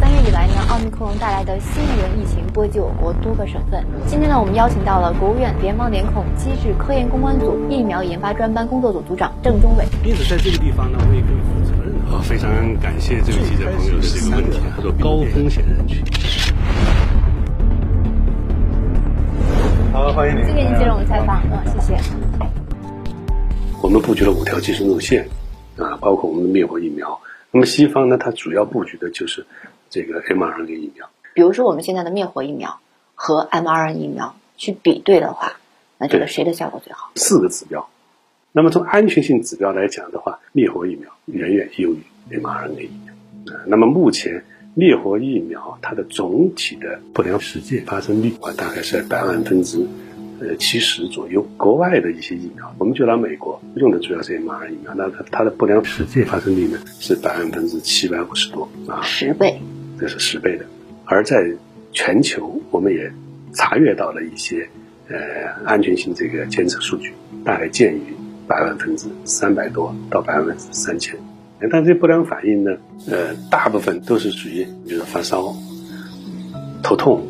三月以来呢，奥密克戎带来的新一轮疫情波及我国多个省份。今天呢，我们邀请到了国务院联防联控机制科研攻关组疫苗研发专班工作组组长郑中伟。因此，在这个地方呢，我也可以负责任。啊，非常感谢这位记者朋友是一个问题，他说高风险人群。好，欢迎您。谢谢您接受我们采访，嗯，谢谢。我们布局了五条技术路线，啊，包括我们的灭活疫苗。那么西方呢，它主要布局的就是这个 mRNA 疫苗。比如说我们现在的灭活疫苗和 mRNA 疫苗去比对的话，那这个谁的效果最好？四个指标。那么从安全性指标来讲的话，灭活疫苗远远优于 mRNA 疫苗。啊，那么目前灭活疫苗它的总体的不良事件发生率啊，大概是在百万分之。呃，七十左右。国外的一些疫苗，我们就拿美国用的主要是 mRNA 疫苗，那它它的不良实际发生率呢是百分之七百五十多啊，十倍，这是十倍的。而在全球，我们也查阅到了一些呃安全性这个监测数据，大概介于百万分之三百多到百万分之三千。但这不良反应呢，呃，大部分都是属于比如发烧、头痛、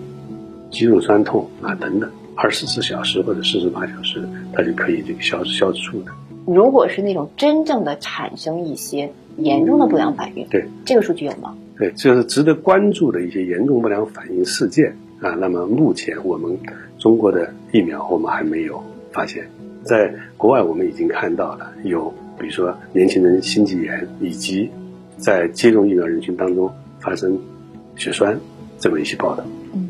肌肉酸痛啊等等。二十四小时或者四十八小时，它就可以这个消消除的。如果是那种真正的产生一些严重的不良反应，对这个数据有吗？对，就是值得关注的一些严重不良反应事件啊。那么目前我们中国的疫苗我们还没有发现，在国外我们已经看到了有，比如说年轻人心肌炎，以及在接种疫苗人群当中发生血栓这么一些报道。嗯，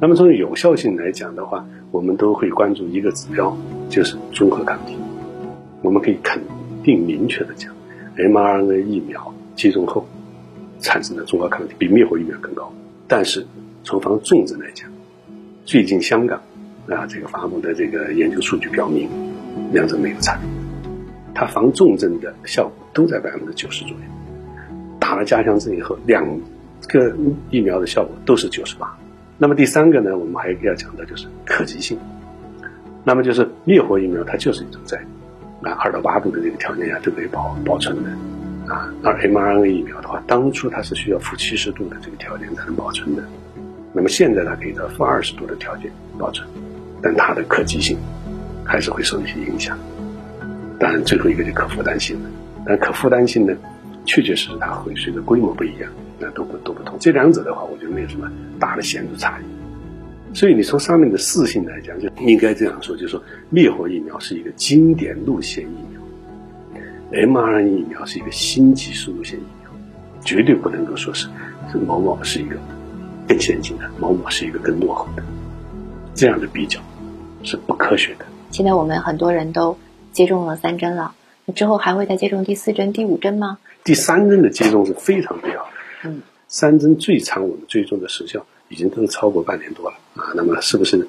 那么从有效性来讲的话。我们都会关注一个指标，就是综合抗体。我们可以肯定、明确的讲，mRNA 疫苗接种后产生的综合抗体比灭活疫苗更高。但是从防重症来讲，最近香港啊这个发布的这个研究数据表明，两者没有差别。它防重症的效果都在百分之九十左右。打了加强针以后，两个疫苗的效果都是九十八。那么第三个呢，我们还要讲的就是可及性。那么就是灭活疫苗，它就是一种在啊二到八度的这个条件下都可以保保存的啊。而 mRNA 疫苗的话，当初它是需要负七十度的这个条件才能保存的。那么现在它可以到负二十度的条件保存，但它的可及性还是会受一些影响。当然，最后一个就可负担性了。但可负担性呢，确确实实它会随着规模不一样。那都不都不同，这两者的话，我觉得没有什么大的显著差异。所以你从上面的四性来讲，就应该这样说，就是说灭活疫苗是一个经典路线疫苗，mRNA 疫苗是一个新技术路线疫苗，绝对不能够说是是某某是一个更先进的，某某是一个更落后的，这样的比较是不科学的。现在我们很多人都接种了三针了，之后还会再接种第四针、第五针吗？第三针的接种是非常必要的。嗯，三针最长我们追踪的时效已经都超过半年多了啊。那么是不是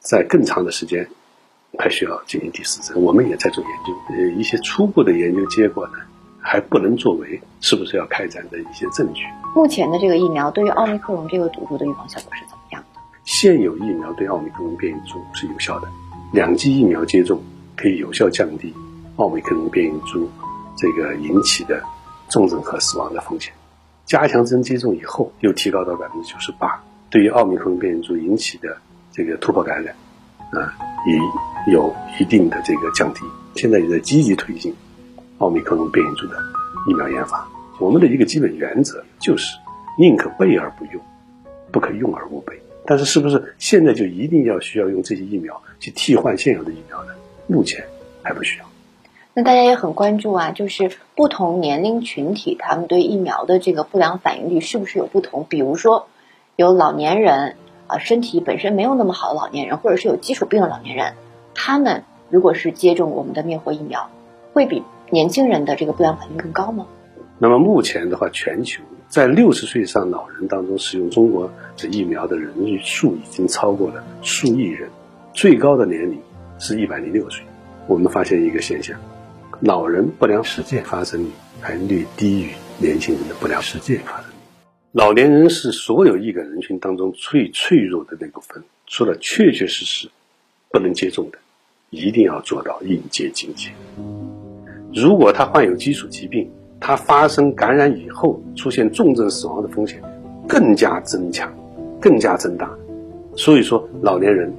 在更长的时间还需要进行第四针？我们也在做研究，呃，一些初步的研究结果呢，还不能作为是不是要开展的一些证据。目前的这个疫苗对于奥密克戎这个毒株的预防效果是怎么样的？现有疫苗对奥密克戎变异株是有效的，两剂疫苗接种可以有效降低奥密克戎变异株这个引起的重症和死亡的风险。加强针接种以后，又提高到百分之九十八。对于奥密克戎变异株引起的这个突破感染，啊，也有一定的这个降低。现在也在积极推进奥密克戎变异株的疫苗研发。我们的一个基本原则就是，宁可备而不用，不可用而无备。但是，是不是现在就一定要需要用这些疫苗去替换现有的疫苗呢？目前还不需要。那大家也很关注啊，就是不同年龄群体他们对疫苗的这个不良反应率是不是有不同？比如说，有老年人啊，身体本身没有那么好的老年人，或者是有基础病的老年人，他们如果是接种我们的灭活疫苗，会比年轻人的这个不良反应更高吗？那么目前的话，全球在六十岁以上老人当中使用中国这疫苗的人数已经超过了数亿人，最高的年龄是一百零六岁。我们发现一个现象。老人不良事件发生率还略低于年轻人的不良事件发生率。老年人是所有易感人群当中最脆弱的那部分，除了确确实实不能接种的，一定要做到应接尽接。如果他患有基础疾病，他发生感染以后出现重症死亡的风险更加增强、更加增大。所以说，老年人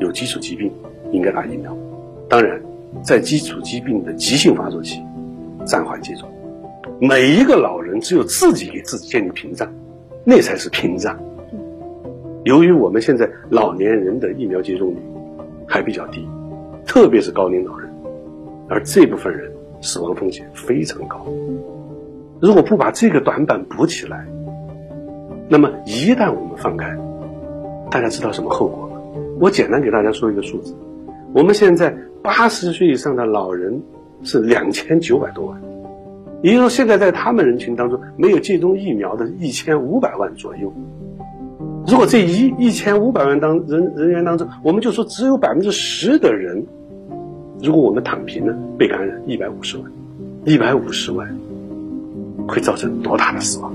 有基础疾病应该打疫苗。当然，在基础疾病的急性发作期，暂缓接种。每一个老人只有自己给自己建立屏障，那才是屏障。由于我们现在老年人的疫苗接种率还比较低，特别是高龄老人，而这部分人死亡风险非常高。如果不把这个短板补起来，那么一旦我们放开，大家知道什么后果吗？我简单给大家说一个数字：我们现在八十岁以上的老人是两千九百多万，也就是说，现在在他们人群当中没有接种疫苗的一千五百万左右。如果这一一千五百万当人人员当中，我们就说只有百分之十的人，如果我们躺平了，被感染一百五十万，一百五十万会造成多大的死亡？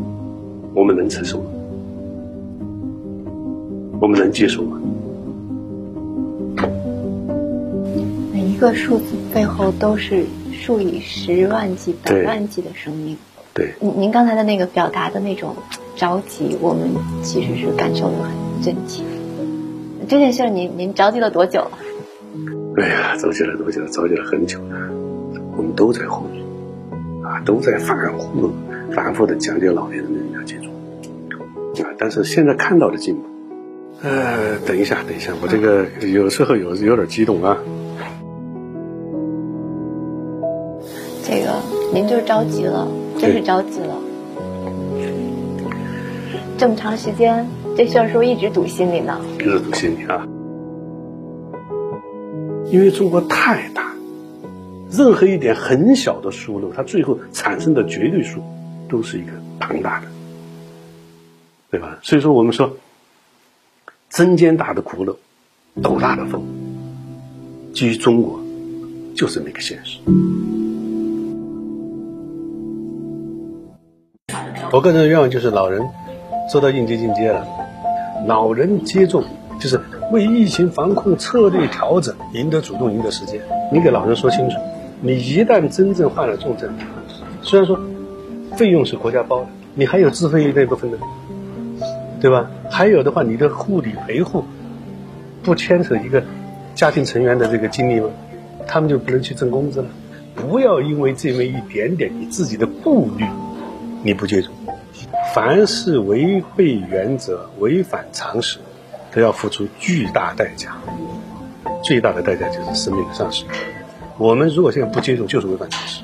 我们能承受吗？我们能接受吗？个数字背后都是数以十万计、百万计的生命。对，您您刚才的那个表达的那种着急，我们其实是感受的很真切。这件事您您着急了多久了？哎呀，着急了多久？着急了很久了。我们都在后面，啊，都在反复、反复的讲解老年人的疫苗接种。啊，但是现在看到的进步。呃，等一下，等一下，我这个有时候有有点激动啊。您就是着急了，真是着急了。这么长时间，这事儿是不是一直堵心里呢？一直堵心里啊。因为中国太大，任何一点很小的疏漏，它最后产生的绝对数都是一个庞大的，对吧？所以说，我们说。针尖大的窟窿，斗大的风。基于中国，就这么一个现实。我个人的愿望就是老人做到应接尽接了。老人接种就是为疫情防控策略调整赢得主动，赢得时间。你给老人说清楚，你一旦真正患了重症，虽然说费用是国家包的，你还有自费那部分的。对吧？还有的话，你的护理陪护不牵扯一个家庭成员的这个精力吗？他们就不能去挣工资了？不要因为这么一点点你自己的顾虑，你不接种。凡是违背原则、违反常识，都要付出巨大代价。最大的代价就是生命的丧失。我们如果现在不接受，就是违反常识。